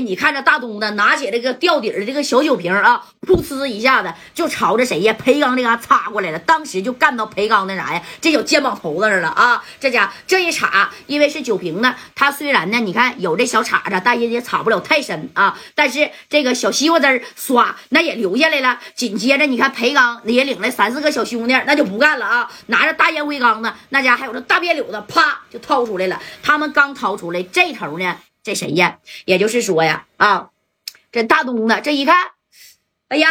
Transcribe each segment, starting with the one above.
你看这大东子拿起这个吊底儿这个小酒瓶啊，噗呲一下子就朝着谁呀？裴刚这嘎插过来了。当时就干到裴刚那啥呀？这小肩膀头子上了啊！这家这一插，因为是酒瓶呢，它虽然呢，你看有这小叉子，但也也插不了太深啊。但是这个小西瓜汁儿唰，那也流下来了。紧接着你看裴刚也领来三四个小兄弟，那就不干了啊！拿着大烟灰缸子，那家还有这大便柳子，啪就掏出来了。他们刚掏出来，这头呢？这谁呀？也就是说呀，啊，这大东子这一看，哎呀，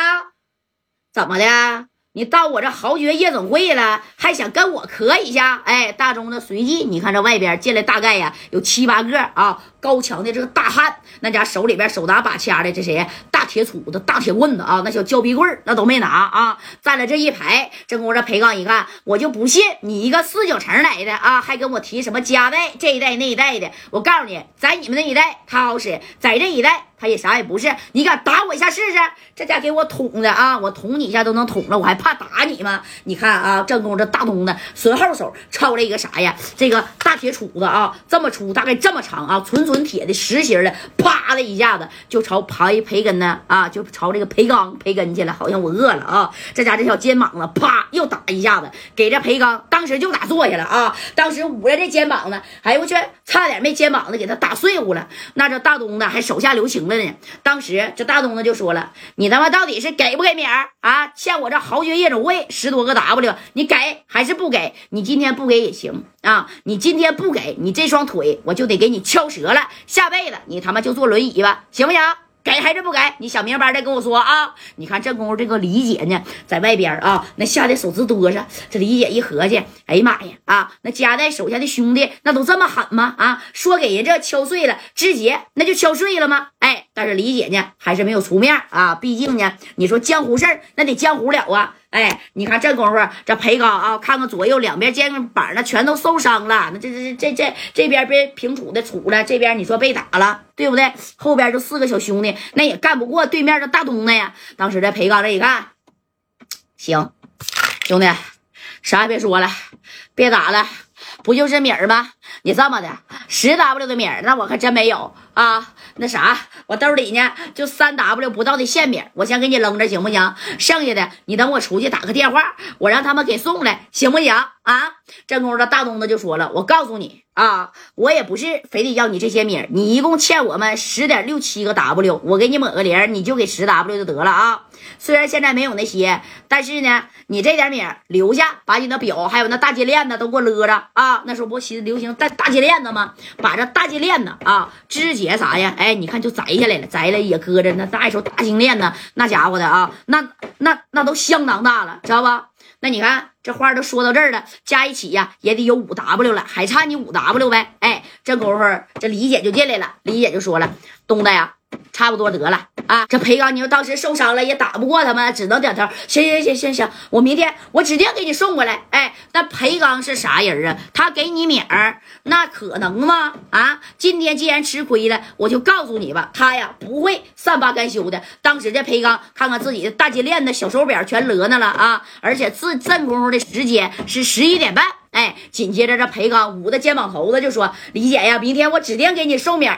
怎么的？你到我这豪爵夜总会了，还想跟我磕一下？哎，大东子随即，你看这外边进来大概呀有七八个啊。高强的这个大汉，那家手里边手拿把掐的，这谁呀？铁杵子、大铁棍子啊，那小胶皮棍儿那都没拿啊。站了这一排，这功夫这裴刚一看，我就不信你一个四九城来的啊，还跟我提什么家代这一代那一代的。我告诉你，在你们那一代他好使，在这一代他也啥也不是。你敢打我一下试试？这家给我捅的啊！我捅你一下都能捅了，我还怕打你吗？你看啊，正宫这大东子随后手抄了一个啥呀？这个大铁杵子啊，这么粗，大概这么长啊，纯。纯铁的实心的，啪的一下子就朝裴裴根呢啊，就朝这个裴刚裴根去了。好像我饿了啊，这家这小肩膀子啪又打一下子，给这裴刚当时就打坐下了啊。当时捂着这肩膀子，哎呦我去，差点没肩膀子给他打碎乎了。那这大东子还手下留情了呢。当时这大东子就说了：“你他妈到底是给不给米儿啊？欠我这豪爵夜总会十多个 W，你给还是不给？你今天不给也行啊，你今天不给你这双腿我就得给你敲折了。”下辈子你他妈就坐轮椅吧，行不行？给还是不给？你想明白再跟我说啊！你看这功夫，这个李姐呢，在外边啊，那吓得手直哆嗦。这李姐一合计，哎呀妈呀啊！那夹带手下的兄弟那都这么狠吗？啊，说给人这敲碎了，直接那就敲碎了吗？哎，但是李姐呢，还是没有出面啊。毕竟呢，你说江湖事儿，那得江湖了啊。哎，你看这功夫，这裴刚啊，看看左右两边肩膀那全都受伤了。那这这这这这边被平杵的杵了，这边你说被打了，对不对？后边就四个小兄弟，那也干不过对面的大东子呀。当时这裴刚这一看，行，兄弟，啥也别说了，别打了，不就是米儿吗？你这么的十 W 的米儿，那我可真没有啊。那啥，我兜里呢就三 W 不到的现米，我先给你扔着，行不行？剩下的你等我出去打个电话，我让他们给送来，行不行？啊！这功夫大东子就说了，我告诉你啊，我也不是非得要你这些米儿，你一共欠我们十点六七个 W，我给你抹个零，你就给十 W 就得了啊。虽然现在没有那些，但是呢，你这点米留下，把你的表还有那大金链子都给我勒着啊！那时候不新流行戴大金链子吗？把这大金链子啊，肢解啥呀？哎，你看就摘下来了，摘了也搁着那大手大金链子，那家伙的啊，那那那都相当大了，知道吧？那你看这话都说到这儿了，加一起呀也得有五 W 了，还差你五 W 呗？哎，这功夫这李姐就进来了，李姐就说了：“东子呀。”差不多得了啊！这裴刚，你说当时受伤了也打不过他们，只能点头。行行行行行，我明天我指定给你送过来。哎，那裴刚是啥人啊？他给你米，那可能吗？啊！今天既然吃亏了，我就告诉你吧，他呀不会善罢甘休的。当时这裴刚看看自己的大金链子、小手表全勒那了啊！而且自正功夫的时间是十一点半。哎，紧接着这裴刚捂着肩膀头子就说：“李姐呀，明天我指定给你送米啊！”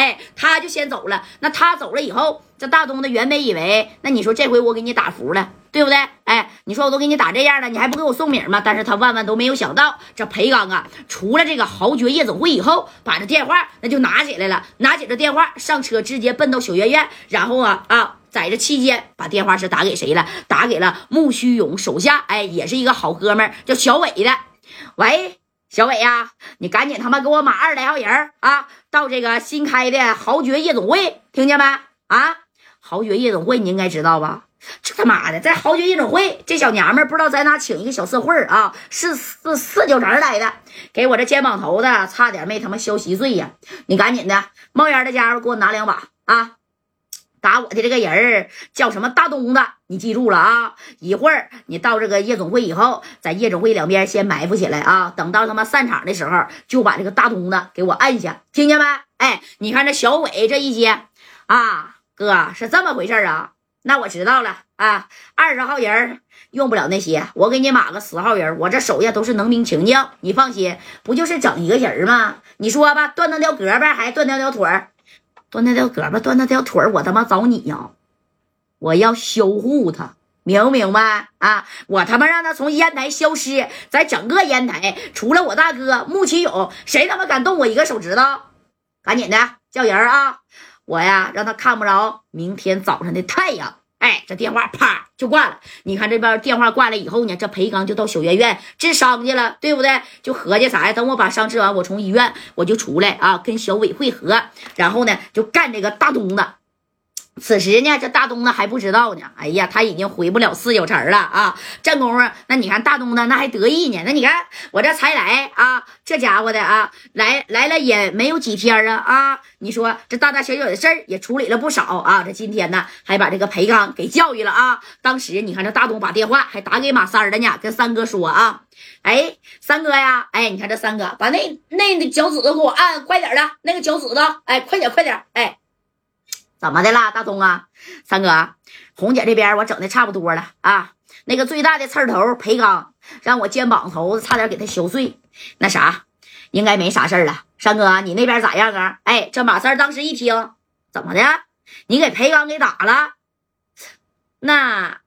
哎，他就先走了。那他走了以后，这大东子原本以为，那你说这回我给你打服了，对不对？哎，你说我都给你打这样了，你还不给我送米吗？但是他万万都没有想到，这裴刚啊，除了这个豪爵夜总会以后，把这电话那就拿起来了，拿起这电话上车，直接奔到小院院，然后啊啊，在这期间把电话是打给谁了？打给了穆须勇手下，哎，也是一个好哥们叫小伟的。喂，小伟呀，你赶紧他妈给我码二来号人啊，到这个新开的豪爵夜总会，听见没？啊，豪爵夜总会你应该知道吧？这他妈的，在豪爵夜总会，这小娘们不知道在哪请一个小社会啊，是四四九城来的，给我这肩膀头子差点没他妈削稀碎呀！你赶紧的，冒烟的家伙给我拿两把啊！打我的这个人儿叫什么大东子，你记住了啊！一会儿你到这个夜总会以后，在夜总会两边先埋伏起来啊！等到他妈散场的时候，就把这个大东子给我按下，听见没？哎，你看这小伟这一接啊，哥是这么回事啊？那我知道了啊！二十号人用不了那些，我给你码个十号人，我这手下都是能兵强将，你放心，不就是整一个人吗？你说吧，断断条胳膊还断条条腿。断他条胳膊，断他条腿我他妈找你呀！我要修护他，明不明白啊？我他妈让他从烟台消失，在整个烟台，除了我大哥穆启勇，谁他妈敢动我一个手指头？赶紧的叫人啊！我呀，让他看不着明天早上的太阳。哎，这电话啪就挂了。你看这边电话挂了以后呢，这裴刚就到小院院治伤去了，对不对？就合计啥呀？等我把伤治完，我从医院我就出来啊，跟小伟会合，然后呢就干这个大东子。此时呢，这大东子还不知道呢。哎呀，他已经回不了四九城了啊！正功夫，那你看大东子那还得意呢。那你看我这才来啊，这家伙的啊，来来了也没有几天啊啊！你说这大大小小的事儿也处理了不少啊。这今天呢，还把这个裴刚给教育了啊。当时你看这大东把电话还打给马三了呢，跟三哥说啊，哎，三哥呀，哎，你看这三哥把那那脚趾头给我按快点的，那个脚趾头，哎，快点快点，哎。怎么的啦，大东啊，三哥，红姐这边我整的差不多了啊。那个最大的刺头裴刚，让我肩膀头子差点给他削碎。那啥，应该没啥事了。三哥，你那边咋样啊？哎，这马三当时一听，怎么的？你给裴刚给打了？那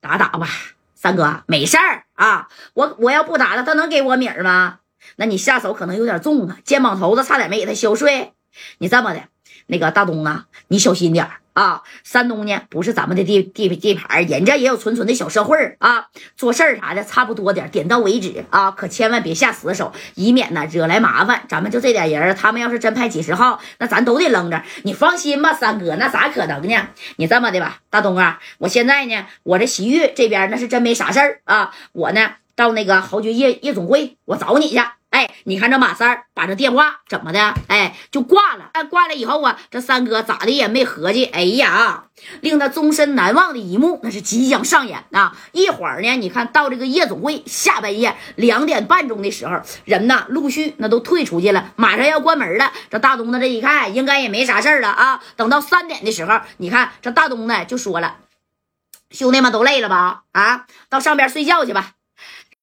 打打吧，三哥，没事儿啊。我我要不打了，他能给我米儿吗？那你下手可能有点重啊，肩膀头子差点没给他削碎。你这么的，那个大东啊，你小心点啊！山东呢不是咱们的地地地盘，人家也有纯纯的小社会啊，做事儿啥的差不多点，点到为止啊，可千万别下死手，以免呢惹来麻烦。咱们就这点人，他们要是真派几十号，那咱都得扔着。你放心吧，三哥，那咋可能呢？你这么的吧，大东啊，我现在呢，我这洗浴这边那是真没啥事儿啊，我呢到那个豪爵夜夜总会，我找你去。哎，你看这马三把这电话怎么的？哎，就挂了。挂了以后啊，这三哥咋的也没合计。哎呀，令他终身难忘的一幕，那是即将上演啊！一会儿呢，你看到这个夜总会下半夜两点半钟的时候，人呢陆续那都退出去了，马上要关门了。这大东子这一看，应该也没啥事了啊。等到三点的时候，你看这大东子就说了：“兄弟们都累了吧？啊，到上边睡觉去吧。”